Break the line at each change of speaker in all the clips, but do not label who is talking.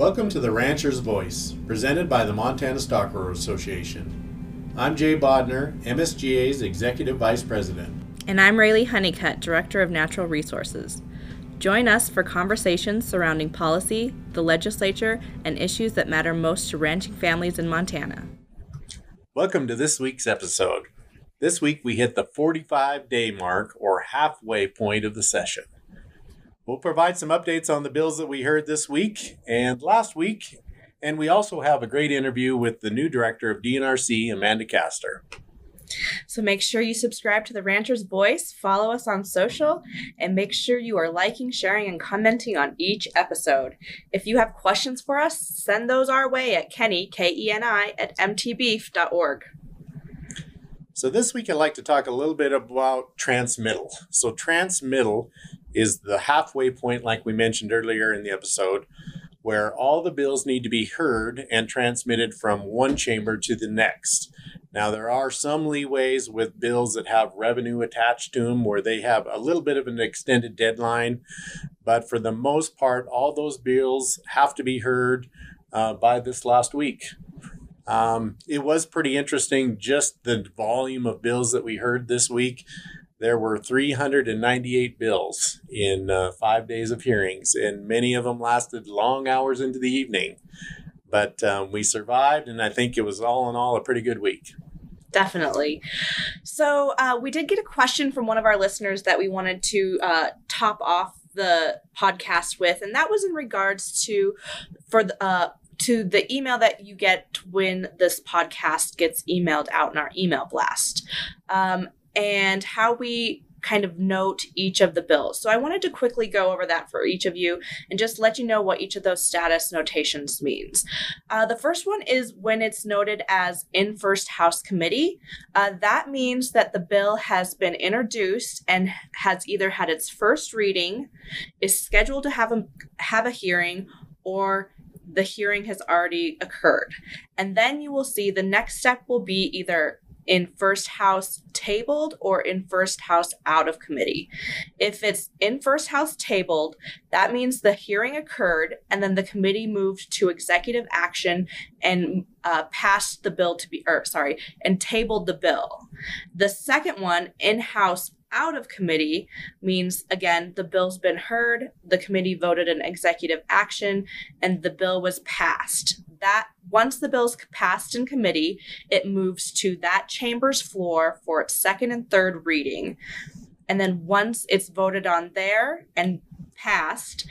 Welcome to the Rancher's Voice, presented by the Montana Stockgrowers Association. I'm Jay Bodner, MSGA's Executive Vice President.
And I'm Raylee Honeycutt, Director of Natural Resources. Join us for conversations surrounding policy, the legislature, and issues that matter most to ranching families in Montana.
Welcome to this week's episode. This week we hit the 45 day mark or halfway point of the session. We'll provide some updates on the bills that we heard this week and last week, and we also have a great interview with the new director of DNRC, Amanda Kaster.
So make sure you subscribe to the Rancher's Voice, follow us on social, and make sure you are liking, sharing, and commenting on each episode. If you have questions for us, send those our way at Kenny, K E N I, at mtbeef.org.
So this week I'd like to talk a little bit about transmittal. So transmittal is the halfway point, like we mentioned earlier in the episode, where all the bills need to be heard and transmitted from one chamber to the next. Now, there are some leeways with bills that have revenue attached to them where they have a little bit of an extended deadline, but for the most part, all those bills have to be heard uh, by this last week. Um, it was pretty interesting, just the volume of bills that we heard this week. There were 398 bills in uh, five days of hearings, and many of them lasted long hours into the evening. But um, we survived, and I think it was all in all a pretty good week.
Definitely. So, uh, we did get a question from one of our listeners that we wanted to uh, top off the podcast with, and that was in regards to for the uh, to the email that you get when this podcast gets emailed out in our email blast, um, and how we kind of note each of the bills. So I wanted to quickly go over that for each of you and just let you know what each of those status notations means. Uh, the first one is when it's noted as in first House committee. Uh, that means that the bill has been introduced and has either had its first reading, is scheduled to have a have a hearing, or the hearing has already occurred. And then you will see the next step will be either in first house tabled or in first house out of committee. If it's in first house tabled, that means the hearing occurred and then the committee moved to executive action and uh, passed the bill to be, or sorry, and tabled the bill. The second one, in house out of committee means again the bill's been heard the committee voted an executive action and the bill was passed. That once the bill's passed in committee it moves to that chamber's floor for its second and third reading. And then once it's voted on there and passed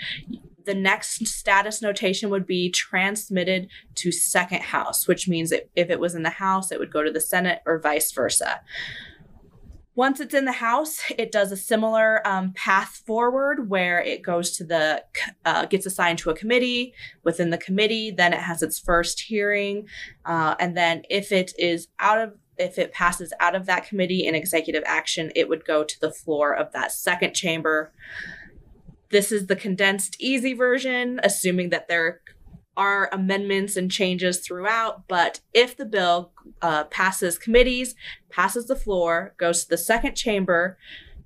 the next status notation would be transmitted to second house which means if it was in the house it would go to the senate or vice versa once it's in the house, it does a similar um, path forward where it goes to the, uh, gets assigned to a committee. Within the committee, then it has its first hearing. Uh, and then if it is out of, if it passes out of that committee in executive action, it would go to the floor of that second chamber. This is the condensed easy version, assuming that there are amendments and changes throughout, but if the bill uh, passes committees, passes the floor, goes to the second chamber,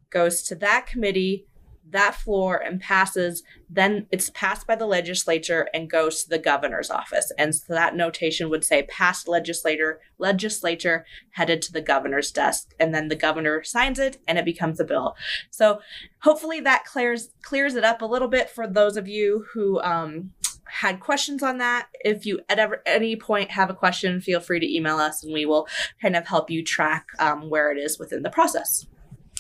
goes to that committee, that floor, and passes, then it's passed by the legislature and goes to the governor's office. And so that notation would say passed legislator, legislature headed to the governor's desk, and then the governor signs it and it becomes a bill. So hopefully that clears clears it up a little bit for those of you who um, had questions on that, if you at ever, any point have a question, feel free to email us and we will kind of help you track um, where it is within the process.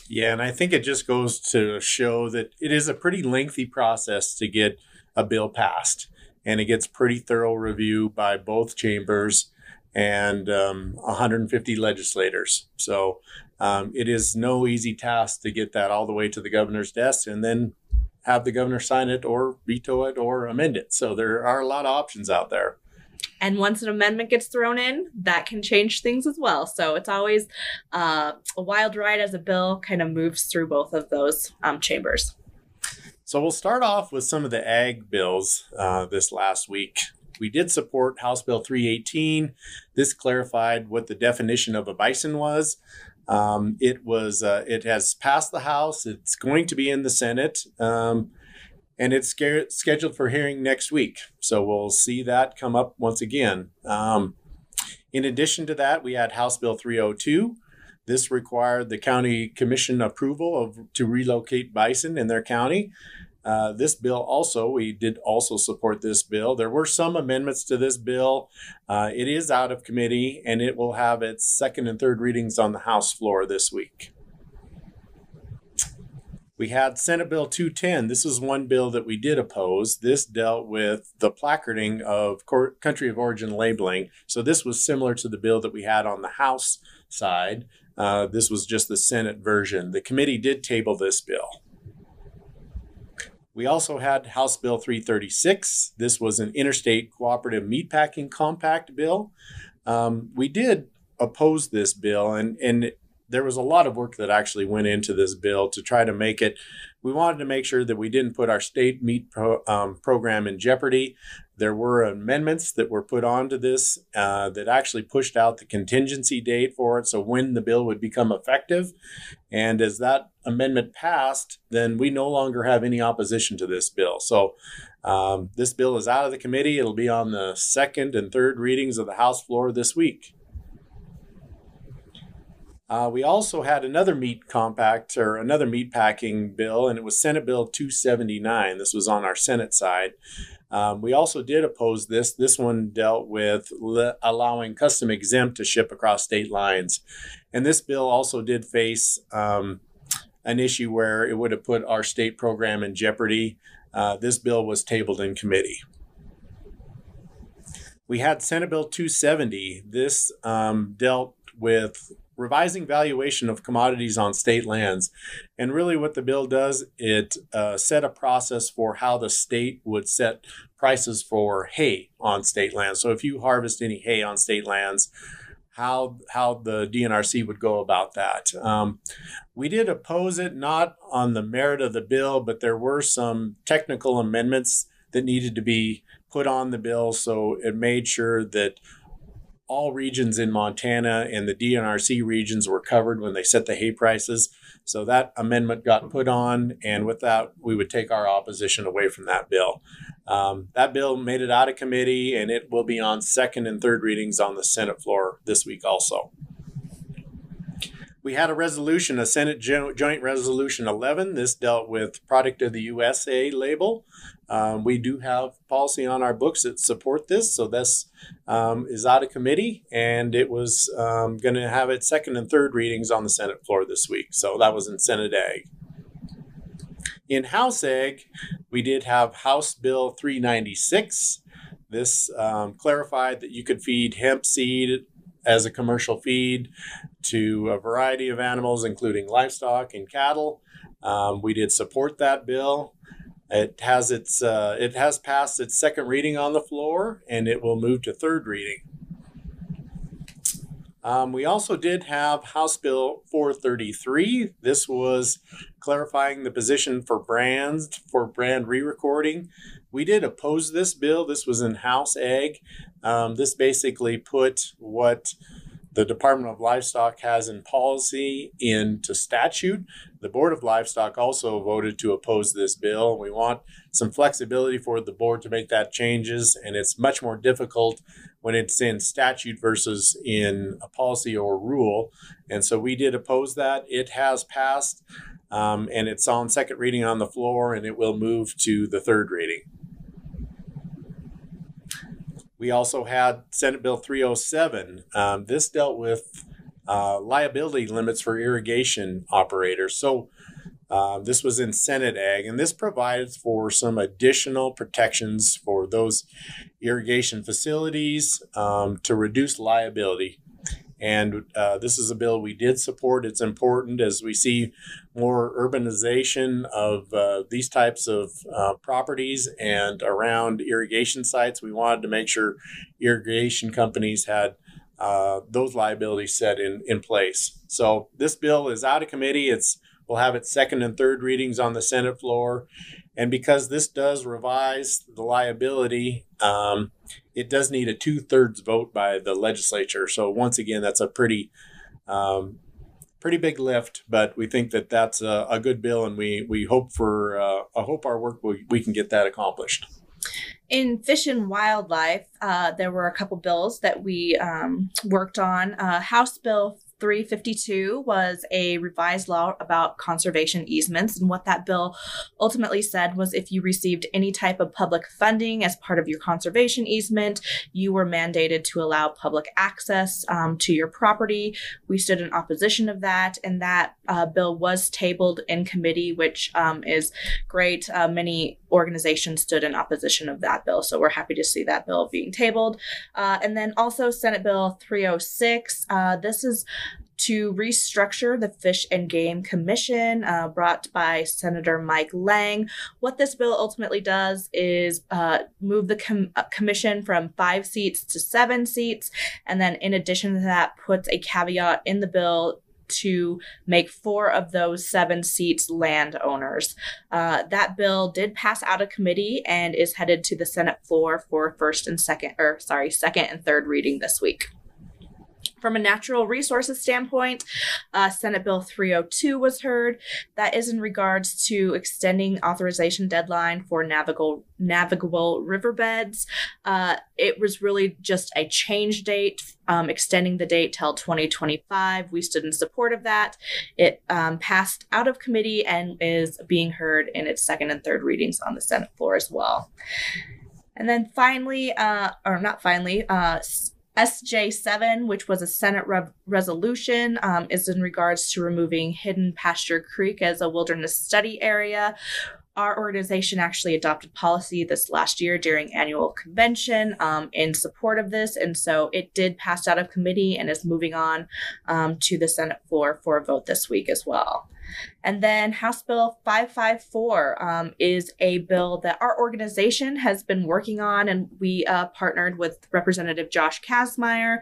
Yeah, and I think it just goes to show that it is a pretty lengthy process to get a bill passed, and it gets pretty thorough review by both chambers and um, 150 legislators. So um, it is no easy task to get that all the way to the governor's desk and then have the governor sign it or veto it or amend it. So there are a lot of options out there.
And once an amendment gets thrown in, that can change things as well. So it's always uh, a wild ride as a bill kind of moves through both of those um, chambers.
So we'll start off with some of the ag bills uh, this last week. We did support House Bill 318. This clarified what the definition of a bison was. Um, it was uh, it has passed the House. It's going to be in the Senate. Um, and it's scheduled for hearing next week. So we'll see that come up once again. Um, in addition to that, we had House Bill 302. This required the county commission approval of to relocate bison in their county. Uh, this bill also, we did also support this bill. There were some amendments to this bill. Uh, it is out of committee and it will have its second and third readings on the House floor this week. We had Senate Bill 210. This is one bill that we did oppose. This dealt with the placarding of country of origin labeling. So this was similar to the bill that we had on the House side. Uh, this was just the Senate version. The committee did table this bill. We also had House Bill 336. This was an interstate cooperative meatpacking compact bill. Um, we did oppose this bill, and, and there was a lot of work that actually went into this bill to try to make it. We wanted to make sure that we didn't put our state meat pro, um, program in jeopardy. There were amendments that were put onto this uh, that actually pushed out the contingency date for it, so when the bill would become effective. And as that amendment passed, then we no longer have any opposition to this bill. So um, this bill is out of the committee. It'll be on the second and third readings of the House floor this week. Uh, we also had another meat compact or another meat packing bill, and it was Senate Bill 279. This was on our Senate side. Um, we also did oppose this. This one dealt with le- allowing custom exempt to ship across state lines. And this bill also did face um, an issue where it would have put our state program in jeopardy. Uh, this bill was tabled in committee. We had Senate Bill 270. This um, dealt with revising valuation of commodities on state lands. And really, what the bill does, it uh, set a process for how the state would set prices for hay on state lands. So if you harvest any hay on state lands, how how the DNRC would go about that. Um, we did oppose it not on the merit of the bill, but there were some technical amendments that needed to be put on the bill, so it made sure that all regions in Montana and the DNRC regions were covered when they set the hay prices. So that amendment got put on, and with that, we would take our opposition away from that bill. Um, that bill made it out of committee, and it will be on second and third readings on the Senate floor this week also. We had a resolution, a Senate Joint Resolution 11. This dealt with product of the USA label. Um, we do have policy on our books that support this, so this um, is out of committee, and it was um, going to have its second and third readings on the Senate floor this week. So that was in Senate Ag. In House Ag, we did have House Bill 396. This um, clarified that you could feed hemp seed as a commercial feed to a variety of animals, including livestock and cattle. Um, we did support that bill. It has its uh, it has passed its second reading on the floor, and it will move to third reading. Um, we also did have House Bill 433. This was clarifying the position for brands for brand re-recording. We did oppose this bill. This was in House Ag. Um, this basically put what the Department of Livestock has in policy into statute. The Board of Livestock also voted to oppose this bill. We want some flexibility for the board to make that changes, and it's much more difficult when it's in statute versus in a policy or rule. And so we did oppose that. It has passed, um, and it's on second reading on the floor, and it will move to the third reading. We also had Senate Bill 307. Um, this dealt with uh, liability limits for irrigation operators. So uh, this was in Senate Ag, and this provides for some additional protections for those irrigation facilities um, to reduce liability. And uh, this is a bill we did support. It's important as we see more urbanization of uh, these types of uh, properties and around irrigation sites. We wanted to make sure irrigation companies had uh, those liabilities set in, in place. So this bill is out of committee. It's will have its second and third readings on the Senate floor. And because this does revise the liability, um, it does need a two thirds vote by the legislature. So once again, that's a pretty um, pretty big lift, but we think that that's a, a good bill, and we we hope for uh, I hope our work we, we can get that accomplished.
In fish and wildlife, uh, there were a couple bills that we um, worked on. Uh, House Bill 352 was a revised law about conservation easements. And what that bill ultimately said was if you received any type of public funding as part of your conservation easement, you were mandated to allow public access um, to your property. We stood in opposition of that, and that uh, bill was tabled in committee, which um, is great. Uh, many organizations stood in opposition of that bill, so we're happy to see that bill being tabled. Uh, and then also Senate Bill 306. Uh, this is to restructure the Fish and Game Commission uh, brought by Senator Mike Lang. What this bill ultimately does is uh, move the com- uh, commission from five seats to seven seats. And then, in addition to that, puts a caveat in the bill to make four of those seven seats landowners. Uh, that bill did pass out of committee and is headed to the Senate floor for first and second, or sorry, second and third reading this week. From a natural resources standpoint, uh, Senate Bill 302 was heard. That is in regards to extending authorization deadline for navigable navigable riverbeds. Uh, it was really just a change date, um, extending the date till 2025. We stood in support of that. It um, passed out of committee and is being heard in its second and third readings on the Senate floor as well. And then finally, uh, or not finally, uh, SJ7, which was a Senate re- resolution, um, is in regards to removing Hidden Pasture Creek as a wilderness study area. Our organization actually adopted policy this last year during annual convention um, in support of this, and so it did pass out of committee and is moving on um, to the Senate floor for a vote this week as well. And then House Bill 554 um, is a bill that our organization has been working on, and we uh, partnered with Representative Josh Kassmier.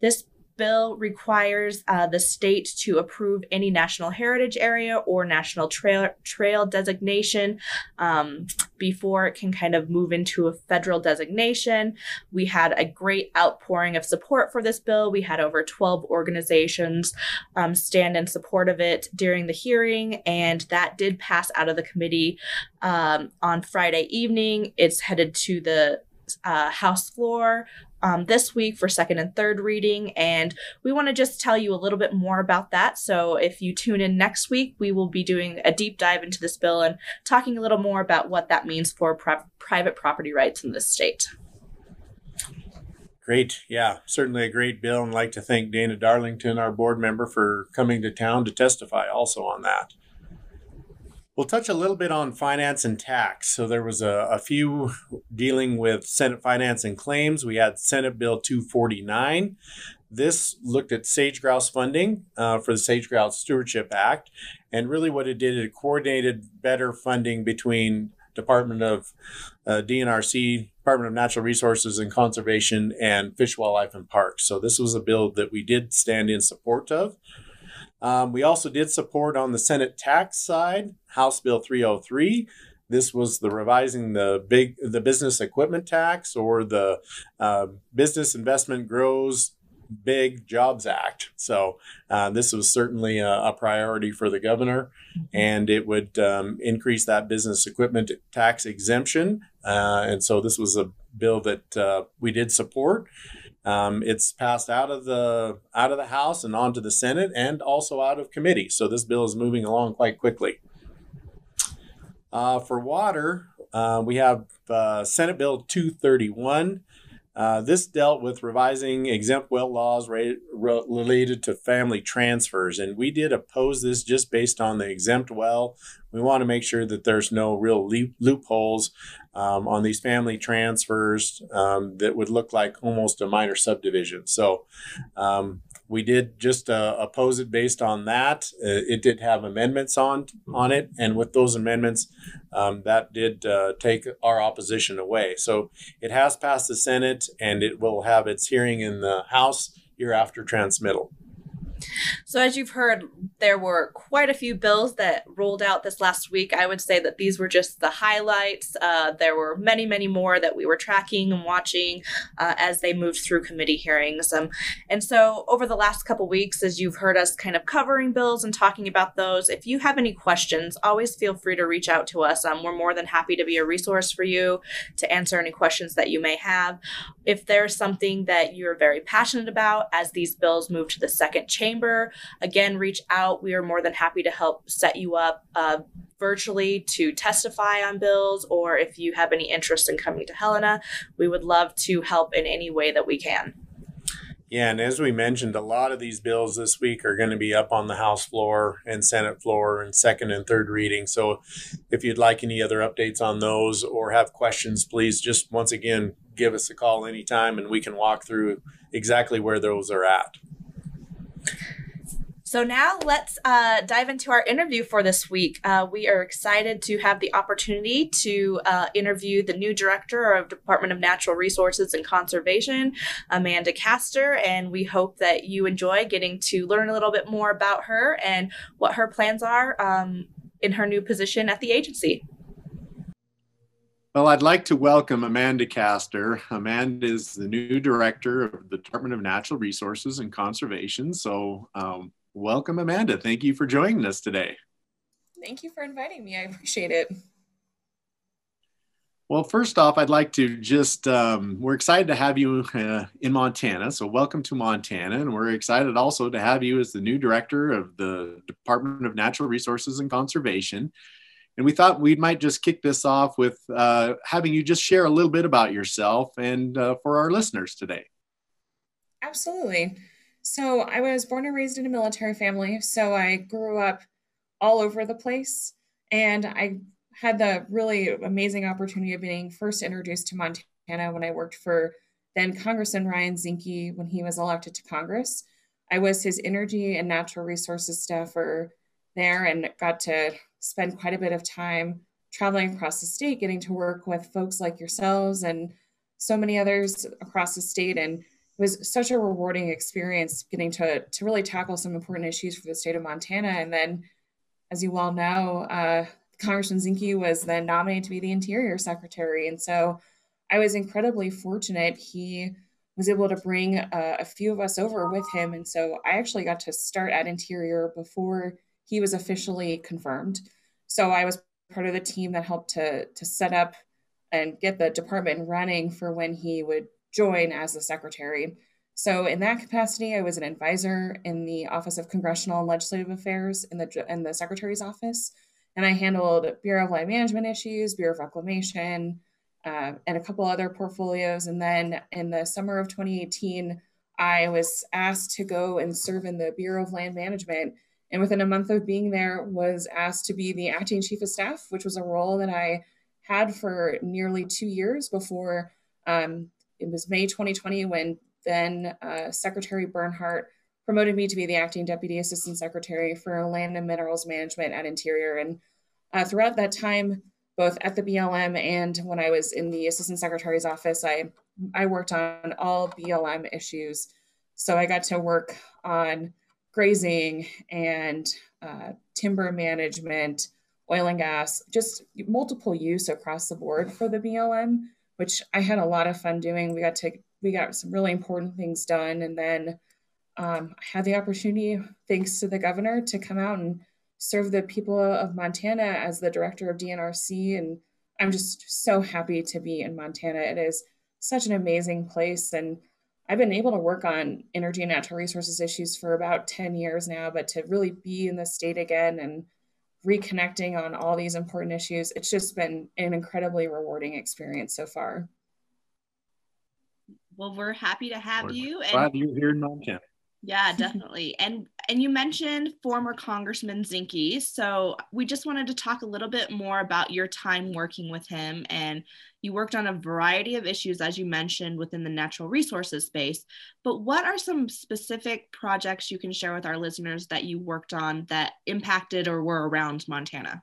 This bill requires uh, the state to approve any national heritage area or national trail trail designation um, before it can kind of move into a federal designation. We had a great outpouring of support for this bill. We had over 12 organizations um, stand in support of it during the hearing, and that did pass out of the committee um, on Friday evening. It's headed to the uh, House floor um, this week for second and third reading. And we want to just tell you a little bit more about that. So if you tune in next week, we will be doing a deep dive into this bill and talking a little more about what that means for pri- private property rights in this state.
Great. Yeah, certainly a great bill. And like to thank Dana Darlington, our board member, for coming to town to testify also on that. We'll touch a little bit on finance and tax. So there was a, a, few dealing with Senate finance and claims. We had Senate Bill 249. This looked at sage grouse funding uh, for the Sage Grouse Stewardship Act. And really what it did, it coordinated better funding between Department of uh, DNRC, Department of Natural Resources and Conservation, and Fish, Wildlife, and Parks. So this was a bill that we did stand in support of. Um, we also did support on the Senate tax side House Bill 303. This was the revising the big the business equipment tax or the uh, Business Investment Grows Big Jobs Act. So uh, this was certainly a, a, priority for the governor, and it would um, increase that business equipment tax exemption. Uh, and so this was a bill that uh, we did support. Um, it's passed out of the out of the House and onto the Senate, and also out of committee. So this bill is moving along quite quickly. Uh, for water, uh, we have uh, Senate Bill 231. Uh, this dealt with revising exempt well laws re- re- related to family transfers, and we did oppose this just based on the exempt well. We want to make sure that there's no real le- loopholes um, on these family transfers um, that would look like almost a minor subdivision. So um, we did just uh, oppose it based on that. Uh, it did have amendments on on it, and with those amendments, um, that did uh, take our opposition away. So it has passed the Senate, and it will have its hearing in the House year after transmittal.
So, as you've heard, there were quite a few bills that rolled out this last week. I would say that these were just the highlights. Uh, there were many, many more that we were tracking and watching uh, as they moved through committee hearings. Um, and so, over the last couple weeks, as you've heard us kind of covering bills and talking about those, if you have any questions, always feel free to reach out to us. Um, we're more than happy to be a resource for you to answer any questions that you may have. If there's something that you're very passionate about as these bills move to the second chamber, again, reach out. We are more than happy to help set you up uh, virtually to testify on bills, or if you have any interest in coming to Helena, we would love to help in any way that we can.
Yeah, and as we mentioned, a lot of these bills this week are going to be up on the House floor and Senate floor and second and third reading. So if you'd like any other updates on those or have questions, please just once again give us a call anytime and we can walk through exactly where those are at.
So now let's uh, dive into our interview for this week. Uh, we are excited to have the opportunity to uh, interview the new director of Department of Natural Resources and Conservation, Amanda Kaster, and we hope that you enjoy getting to learn a little bit more about her and what her plans are um, in her new position at the agency.
Well, I'd like to welcome Amanda Kaster. Amanda is the new director of the Department of Natural Resources and Conservation. So, um, welcome, Amanda. Thank you for joining us today.
Thank you for inviting me. I appreciate it.
Well, first off, I'd like to just, um, we're excited to have you uh, in Montana. So, welcome to Montana. And we're excited also to have you as the new director of the Department of Natural Resources and Conservation. And we thought we might just kick this off with uh, having you just share a little bit about yourself and uh, for our listeners today.
Absolutely. So, I was born and raised in a military family. So, I grew up all over the place. And I had the really amazing opportunity of being first introduced to Montana when I worked for then Congressman Ryan Zinke when he was elected to Congress. I was his energy and natural resources staffer there and got to spend quite a bit of time traveling across the state, getting to work with folks like yourselves and so many others across the state. And it was such a rewarding experience getting to, to really tackle some important issues for the state of Montana. And then, as you all know, uh, Congressman Zinke was then nominated to be the Interior Secretary. And so I was incredibly fortunate. He was able to bring uh, a few of us over with him. And so I actually got to start at Interior before he was officially confirmed. So I was part of the team that helped to to set up and get the department running for when he would join as the secretary. So in that capacity, I was an advisor in the Office of Congressional and Legislative Affairs in the in the Secretary's office, and I handled Bureau of Land Management issues, Bureau of Reclamation, uh, and a couple other portfolios. And then in the summer of 2018, I was asked to go and serve in the Bureau of Land Management and within a month of being there was asked to be the acting chief of staff which was a role that i had for nearly two years before um, it was may 2020 when then uh, secretary bernhardt promoted me to be the acting deputy assistant secretary for land and minerals management at interior. And uh, throughout that time both at the blm and when i was in the assistant secretary's office i i worked on all blm issues. So i got to work on grazing and uh, timber management, oil and gas, just multiple use across the board for the BLM, which I had a lot of fun doing. We got to we got some really important things done, and then um, I had the opportunity, thanks to the governor, to come out and serve the people of Montana as the director of DNRC, and I'm just so happy to be in Montana. It is such an amazing place, and I've been able to work on energy and natural resources issues for about 10 years now, but to really be in the state again and reconnecting on all these important issues, it's just been an incredibly rewarding experience so far.
Well, we're happy to have we're you.
Glad and- you're here in Montana.
Yeah, definitely. and and you mentioned former Congressman Zinke, so we just wanted to talk a little bit more about your time working with him. And you worked on a variety of issues, as you mentioned, within the natural resources space. But what are some specific projects you can share with our listeners that you worked on that impacted or were around Montana?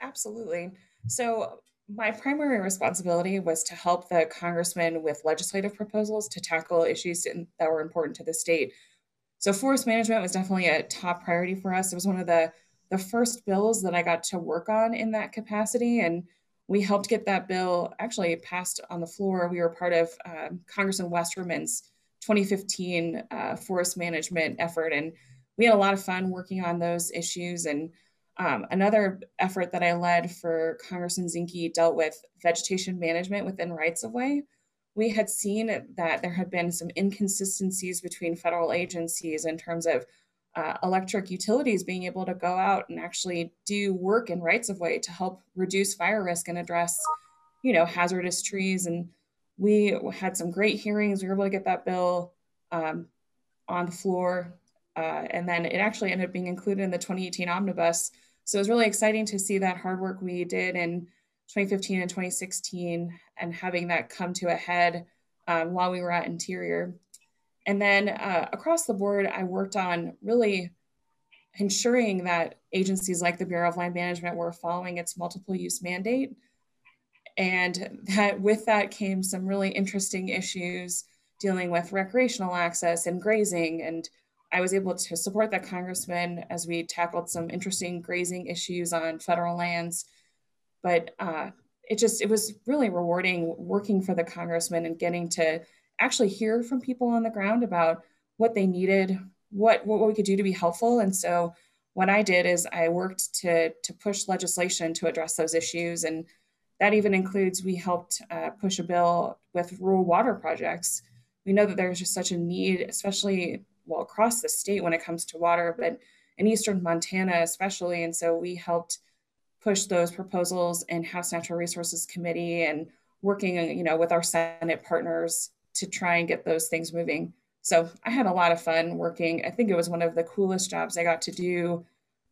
Absolutely. So my primary responsibility was to help the congressman with legislative proposals to tackle issues in, that were important to the state. So forest management was definitely a top priority for us. It was one of the the first bills that I got to work on in that capacity, and we helped get that bill actually passed on the floor. We were part of um, Congressman Westerman's 2015 uh, forest management effort, and we had a lot of fun working on those issues. And um, another effort that I led for Congressman Zinke dealt with vegetation management within rights of way. We had seen that there had been some inconsistencies between federal agencies in terms of uh, electric utilities being able to go out and actually do work in rights of way to help reduce fire risk and address, you know, hazardous trees. And we had some great hearings. We were able to get that bill um, on the floor. Uh, and then it actually ended up being included in the 2018 omnibus so it was really exciting to see that hard work we did in 2015 and 2016 and having that come to a head um, while we were at Interior. And then uh, across the board, I worked on really ensuring that agencies like the Bureau of Land Management were following its multiple use mandate. And that with that came some really interesting issues dealing with recreational access and grazing and I was able to support that congressman as we tackled some interesting grazing issues on federal lands. But uh, it just it was really rewarding working for the congressman and getting to actually hear from people on the ground about what they needed, what what we could do to be helpful. And so what I did is I worked to to push legislation to address those issues, and that even includes we helped uh, push a bill with rural water projects. We know that there's just such a need, especially well across the state when it comes to water, but in eastern Montana especially. And so we helped push those proposals in House Natural Resources Committee and working, you know, with our Senate partners to try and get those things moving. So I had a lot of fun working. I think it was one of the coolest jobs I got to do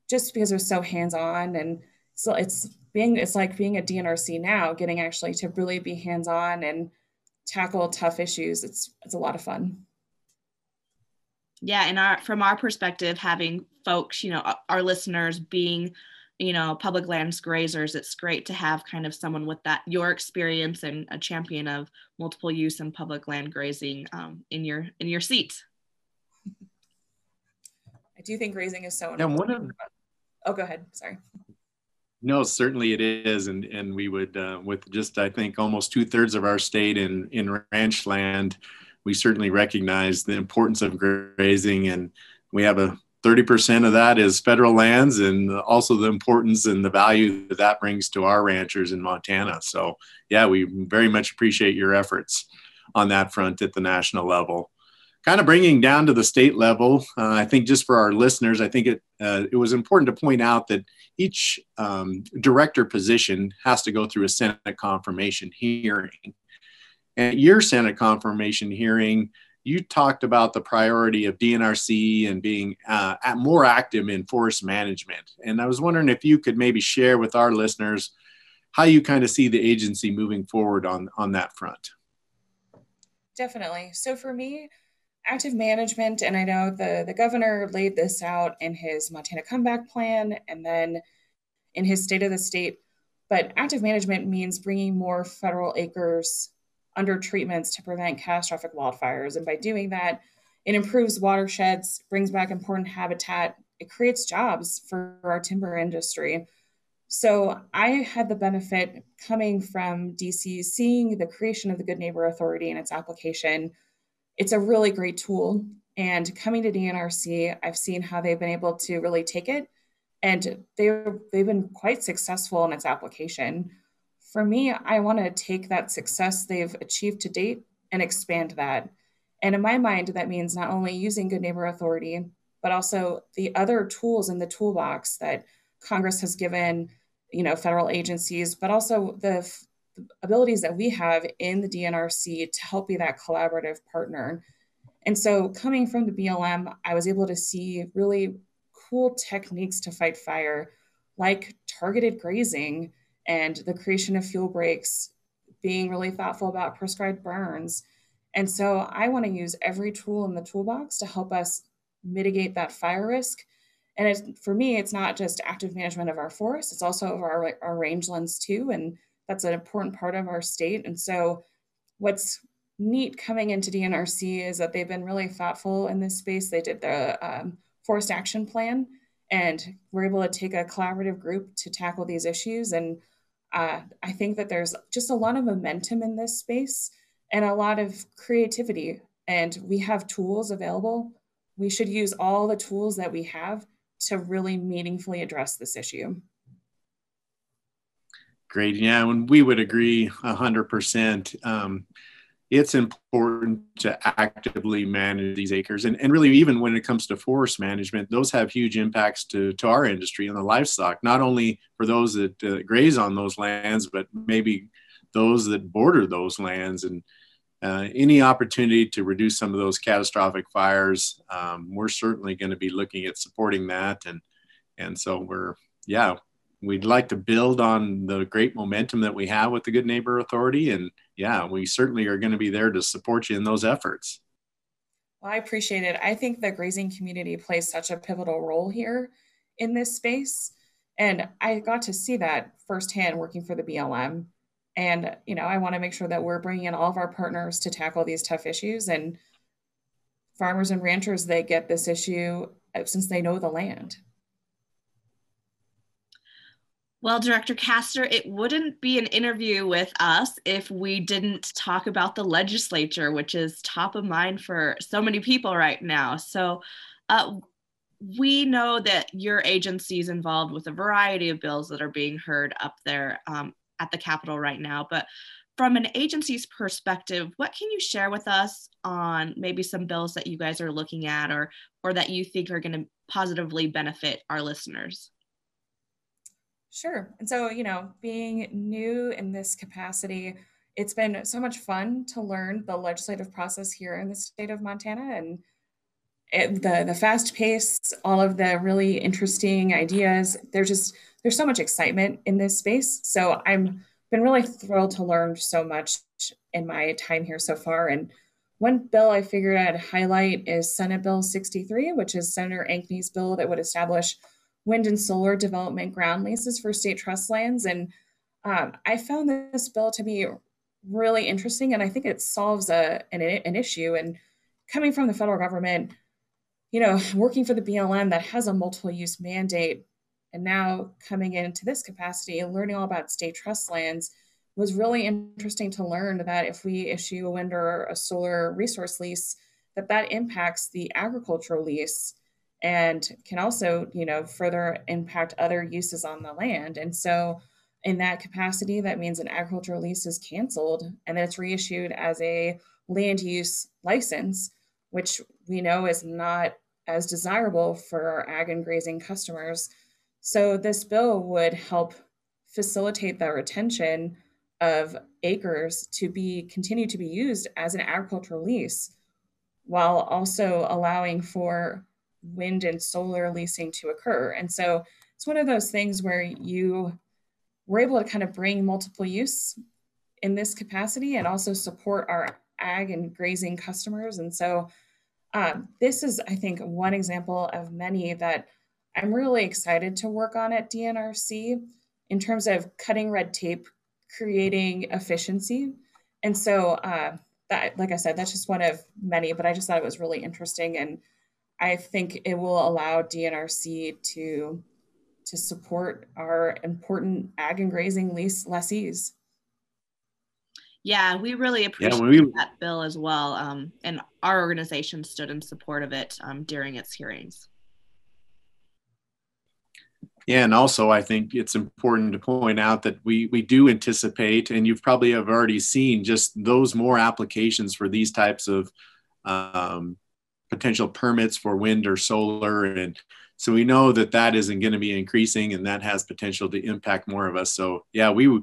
just because it was so hands-on and so it's being it's like being a DNRC now, getting actually to really be hands-on and tackle tough issues. It's it's a lot of fun
yeah and our from our perspective having folks you know our listeners being you know public lands grazers it's great to have kind of someone with that your experience and a champion of multiple use and public land grazing um, in your in your seat.
I do think grazing is so
important. and one of
oh go ahead. Sorry.
No certainly it is and and we would uh, with just i think almost two-thirds of our state in in ranch land we certainly recognize the importance of grazing and we have a 30% of that is federal lands and also the importance and the value that that brings to our ranchers in Montana. So, yeah, we very much appreciate your efforts on that front at the national level. Kind of bringing down to the state level, uh, I think just for our listeners, I think it, uh, it was important to point out that each um, director position has to go through a Senate confirmation hearing. At your Senate confirmation hearing, you talked about the priority of DNRC and being uh, more active in forest management. And I was wondering if you could maybe share with our listeners how you kind of see the agency moving forward on, on that front.
Definitely. So for me, active management, and I know the, the governor laid this out in his Montana Comeback Plan and then in his State of the State. But active management means bringing more federal acres under treatments to prevent catastrophic wildfires. And by doing that, it improves watersheds, brings back important habitat, it creates jobs for our timber industry. So I had the benefit coming from DC, seeing the creation of the Good Neighbor Authority and its application. It's a really great tool. And coming to DNRC, I've seen how they've been able to really take it and they, they've been quite successful in its application for me, I want to take that success they've achieved to date and expand that. And in my mind, that means not only using Good Neighbor Authority, but also the other tools in the toolbox that Congress has given, you know, federal agencies, but also the, f- abilities that we have in the DNRC to help be that collaborative partner. And so, coming from the BLM, I was able to see really cool techniques to fight fire, like targeted grazing and the creation of fuel breaks, being really thoughtful about prescribed burns. And so I want to use every tool in the toolbox to help us mitigate that fire risk. And for me, it's not just active management of our forests, it's also of our, our rangelands too. And that's an important part of our state. And so what's neat coming into DNRC is that they've been really thoughtful in this space. They did the um, forest action plan and we're able to take a collaborative group to tackle these issues. And uh, I think that there's just a lot of momentum in this space and a lot of creativity. And we have tools available. We should use all the tools that we have to really meaningfully address this issue.
Great. Yeah, and we would agree 100%. Um, it's important to actively manage these acres. And, and really, even when it comes to forest management, those have huge impacts to, to our industry and the livestock, not only for those that uh, graze on those lands, but maybe those that border those lands. And uh, any opportunity to reduce some of those catastrophic fires, um, we're certainly going to be looking at supporting that. And, and so we're, yeah, we'd like to build on the great momentum that we have with the Good Neighbor Authority. And yeah, we certainly are going to be there to support you in those efforts.
Well, I appreciate it. I think the grazing community plays such a pivotal role here in this space. And I got to see that firsthand working for the BLM. And, you know, I want to make sure that we're bringing in all of our partners to tackle these tough issues. And farmers and ranchers, they get this issue uh, since they know the land.
Well, Director Kaster, it wouldn't be an interview with us if we didn't talk about the legislature, which is top of mind for so many people right now. So, uh, we know that your agency is involved with a variety of bills that are being heard up there um, at the Capitol right now. But from an agency's perspective, what can you share with us on maybe some bills that you guys are looking at or or that you think are going to positively benefit our listeners?
Sure. And so, you know, being new in this capacity, it's been so much fun to learn the legislative process here in the state of Montana and it, the the fast pace, all of the really interesting ideas. There's just there's so much excitement in this space. So I'm been really thrilled to learn so much in my time here so far. And one bill I figured I'd highlight is Senate Bill 63, which is Senator Ankney's bill that would establish wind and solar development ground leases for state trust lands. And um, I found this bill to be really interesting, and I think it solves a, an, an issue. And coming from the federal government, you know, working for the BLM that has a multiple use mandate, and now coming into this capacity and learning all about state trust lands was really interesting to learn that if we issue a wind or a solar resource lease, that that impacts the agricultural lease and can also, you know, further impact other uses on the land. And so, in that capacity, that means an agricultural lease is canceled and then it's reissued as a land use license, which we know is not as desirable for our ag and grazing customers. So, this bill would help facilitate the retention of acres to be continue to be used as an agricultural lease while also allowing for wind and solar leasing to occur. And so it's one of those things where you were able to kind of bring multiple use in this capacity and also support our ag and grazing customers. And so um, this is, I think, one example of many that I'm really excited to work on at DNRC in terms of cutting red tape, creating efficiency. And so uh, that, like I said, that's just one of many, but I just thought it was really interesting and I think it will allow DNRC to to support our important ag and grazing lease lessees.
Yeah, we really appreciate yeah, we, that bill as well. Um, and our organization stood in support of it um, during its hearings.
Yeah, and also I think it's important to point out that we we do anticipate, and you've probably have already seen just those more applications for these types of um, potential permits for wind or solar. And so we know that that isn't going to be increasing and that has potential to impact more of us. So, yeah, we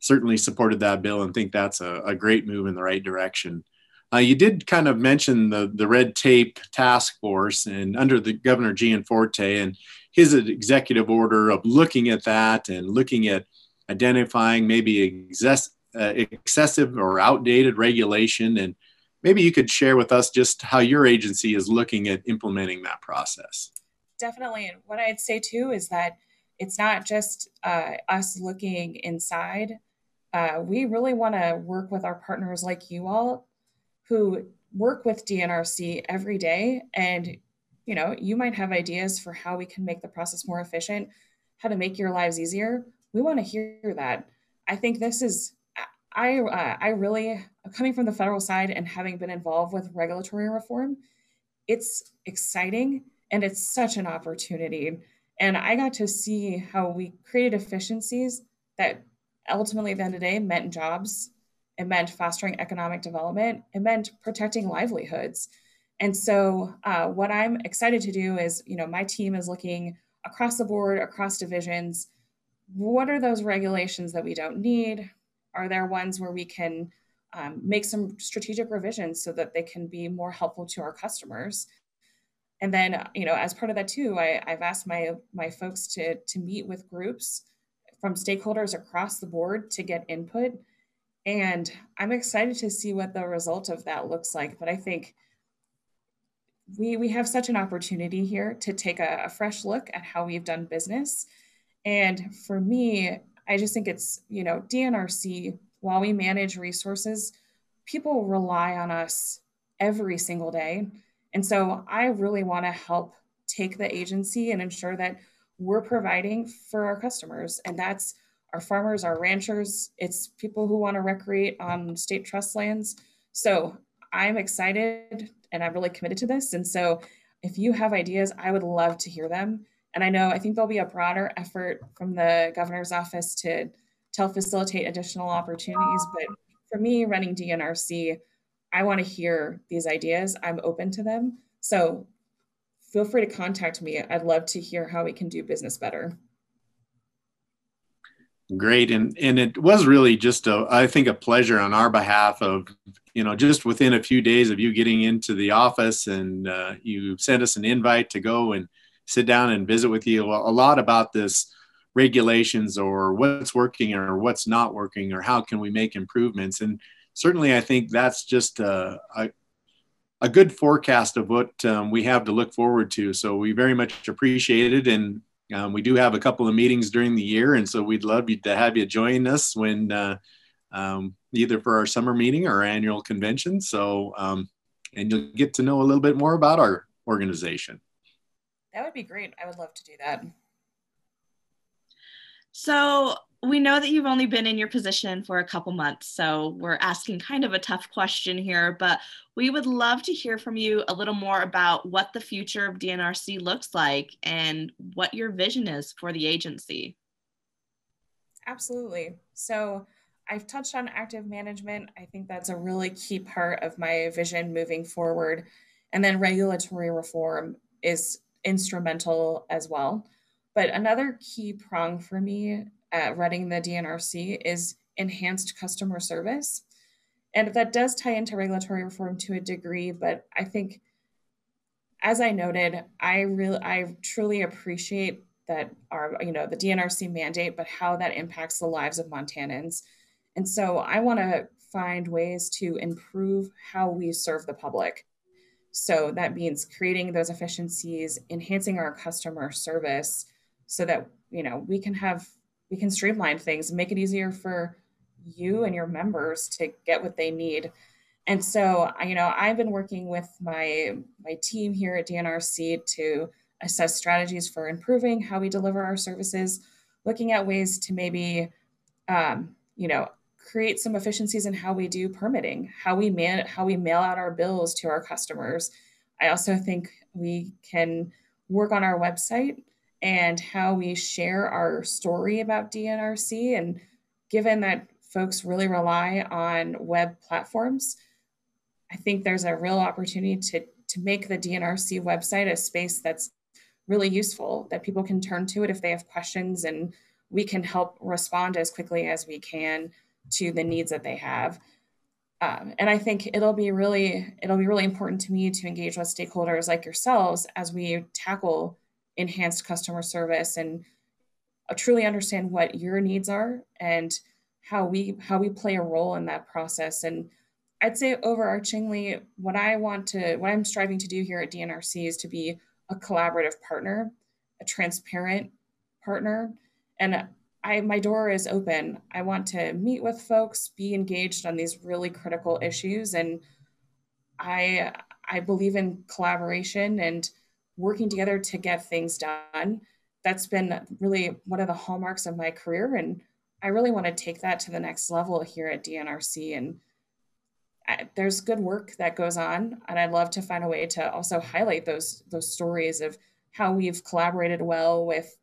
certainly supported that bill and think that's a, a great move in the right direction. Uh, you did kind of mention the, the red tape task force and under the governor Gianforte and his executive order of looking at that and looking at identifying maybe excess, uh, excessive or outdated regulation and maybe you could share with us just how your agency is looking at implementing that process.
Definitely. And what I'd say too is that it's not just uh, us looking inside. Uh, we really want to work with our partners like you all who work with DNRC every day and you know, you might have ideas for how we can make the process more efficient, how to make your lives easier. We want to hear that. I think this is I uh, I really coming from the federal side and having been involved with regulatory reform, it's exciting and it's such an opportunity. And I got to see how we created efficiencies that ultimately at the end of the day meant jobs, it meant fostering economic development, it meant protecting livelihoods. And so, uh, what I'm excited to do is, you know, my team is looking across the board, across divisions. What are those regulations that we don't need? Are there ones where we can um, make some strategic revisions so that they can be more helpful to our customers? And then, you know, as part of that too, I, I've asked my my folks to to meet with groups from stakeholders across the board to get input. And I'm excited to see what the result of that looks like. But I think we we have such an opportunity here to take a, a, fresh look at how we've done business and for me i just think it's you know dnrc while we manage resources people rely on us every single day and so i really want to help take the agency and ensure that we're providing for our customers and that's our farmers our ranchers it's people who want to recreate on state trust lands so i'm excited and I'm really committed to this. And so if you have ideas, I would love to hear them. And I know I think there'll be a broader effort from the governor's office to to facilitate additional opportunities. But for me, running DNRC, I want to hear these ideas. I'm open to them. So feel free to contact me. I'd love to hear how we can do business better.
Great, and and it was really just a I think a pleasure on our behalf of you know just within a few days of you getting into the office and uh, you sent us an invite to go and sit down and visit with you a lot about this regulations or what's working or what's not working or how can we make improvements and certainly I think that's just a, a a good forecast of what um, we have to look forward to. So we very much appreciate it, and um, we do have a couple of meetings during the year, and so we'd love you to have you join us when uh, um, either for our summer meeting or annual convention. So, um, and you'll get to know a little bit more about our organization.
That would be great. I would love to do that.
So, we know that you've only been in your position for a couple months, so we're asking kind of a tough question here, but we would love to hear from you a little more about what the future of DNRC looks like and what your vision is for the agency.
Absolutely. So, I've touched on active management. I think that's a really key part of my vision moving forward. And then regulatory reform is instrumental as well. But another key prong for me at running the DNRC is enhanced customer service. And that does tie into regulatory reform to a degree, but I think as I noted, I really I truly appreciate that our, you know, the DNRC mandate, but how that impacts the lives of Montanans. And so I want to find ways to improve how we serve the public. So that means creating those efficiencies, enhancing our customer service so that, you know, we can have we can streamline things and make it easier for you and your members to get what they need. And so, you know, I've been working with my my team here at DNRC to assess strategies for improving how we deliver our services, looking at ways to maybe, um, you know, create some efficiencies in how we do permitting, how we man, how we mail out our bills to our customers. I also think we can work on our website and how we share our story about DNRC. And given that folks really rely on web platforms, I think there's a real opportunity to, to make the DNRC website a space that's really useful, that people can turn to it if they have questions, and we can help respond as quickly as we can to the needs that they have. Um, and I think it'll be really it'll be really important to me to engage with stakeholders like yourselves as we tackle enhanced customer service and uh, truly understand what your needs are and how we how we play a role in that process. And i'd say overarchingly what i want to what i'm striving to do here at dnrc is to be a collaborative partner a transparent partner. And i my door is open. I want to meet with folks be engaged on these really critical issues. And I I believe in collaboration and working together to get things done. That's been really one of the hallmarks of my career, and I really want to take that to the next level here at DNRC. And I, there's good work that goes on, and I'd love to find a way to also highlight those those stories of how we've collaborated well with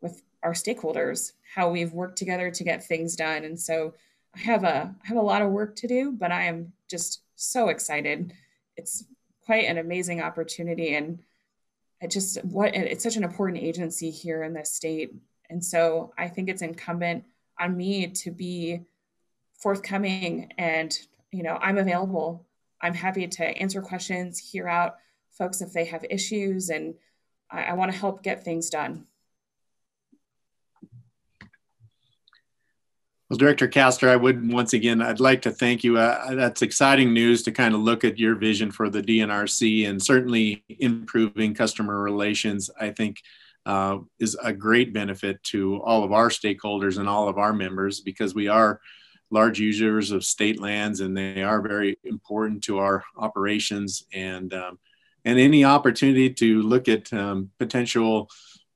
with our stakeholders, how we've worked together to get things done. And so I have a I have a lot of work to do, but I am just so excited. It's quite an amazing opportunity and it just what it's such an important agency here in the state. And so I think it's incumbent on me to be forthcoming and you know, I'm available. I'm happy to answer questions, hear out folks if they have issues, and I, I want to help get things done.
Well, Director Kaster, I would once again, I'd like to thank you. Uh, that's exciting news to kind of look at your vision for the DNRC and certainly improving customer relations. I think uh, is a great benefit to all of our stakeholders and all of our members because we are large users of state lands and they are very important to our operations and um, and any opportunity to look at um, potential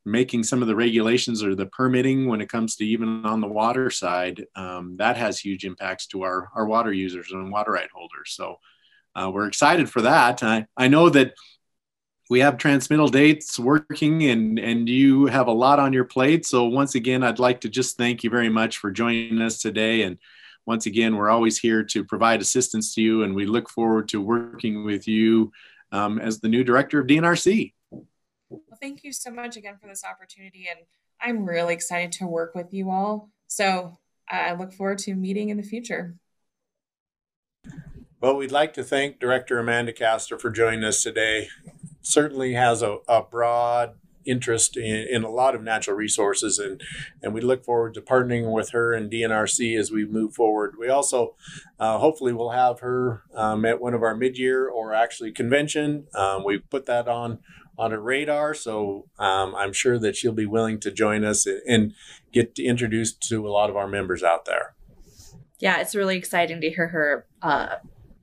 making some of the regulations or the permitting when it comes to even on the water side, um, that has huge impacts to our, our water users and water right holders. So uh, we're excited for that. I, I know that we have transmittal dates working and, and you have a lot on your plate. So once again, I'd like to just thank you very much for joining us today. And once again, we're always here to provide assistance to you and we look forward to working with you um, as the new director of DNRC.
Well, thank you so much again for this opportunity. And I'm really excited to work with you all. So I look forward to meeting in the future.
Well, we'd like to thank Director Amanda Kaster for joining us today. Certainly has a, a broad interest in, in a lot of natural resources and and we look forward to partnering with her and DNRC as we move forward. We also uh, hopefully will have her um, at one of our mid-year or actually convention. Um, we put that on on a radar. So um, I'm sure that she'll be willing to join us and get introduced to a lot of our members out there.
Yeah, it's really exciting to hear her uh,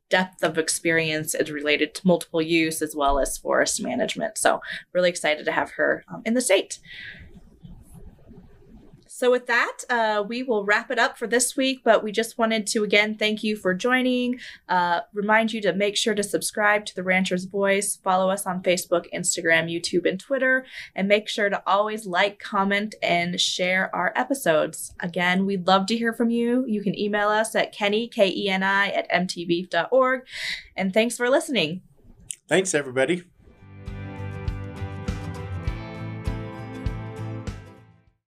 depth of experience is related to multiple use as well as forest management. So really excited to have her um, in the state. So, with that, uh, we will wrap it up for this week. But we just wanted to again thank you for joining. Uh, remind you to make sure to subscribe to the Rancher's Voice, follow us on Facebook, Instagram, YouTube, and Twitter, and make sure to always like, comment, and share our episodes. Again, we'd love to hear from you. You can email us at kenny, K E N I, at mtbeef.org. And thanks for listening.
Thanks, everybody.